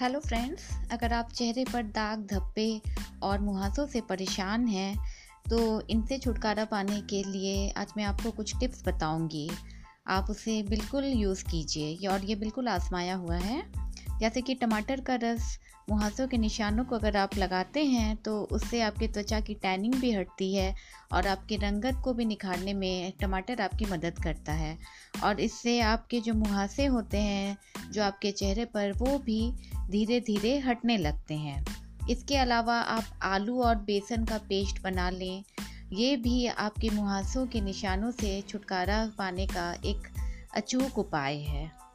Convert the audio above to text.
Hello friends अगर आप चेहरे पर दाग, धब्बे और मुहासों से परेशान हैं तो इनसे छुटकारा पाने के लिए आज मैं आपको कुछ टिप्स बताऊँगी। आप उसे बिल्कुल यूज़ कीजिए और ये बिल्कुल आजमाया हुआ है। जैसे कि टमाटर का रस, मुहासों के निशानों को अगर आप लगाते हैं तो उससे आपकी त्वचा की टैनिंग भी हटती है और आपकी रंगत को भी निखारने में टमाटर आपकी मदद करता है। और इससे आपके जो मुहासे होते हैं, जो आपके चेहरे पर, वो भी धीरे धीरे हटने लगते हैं। इसके अलावा आप आलू और बेसन का पेस्ट बना लें। ये भी आपके मुहासों के निशानों से छुटकारा पाने का एक अचूक उपाय है।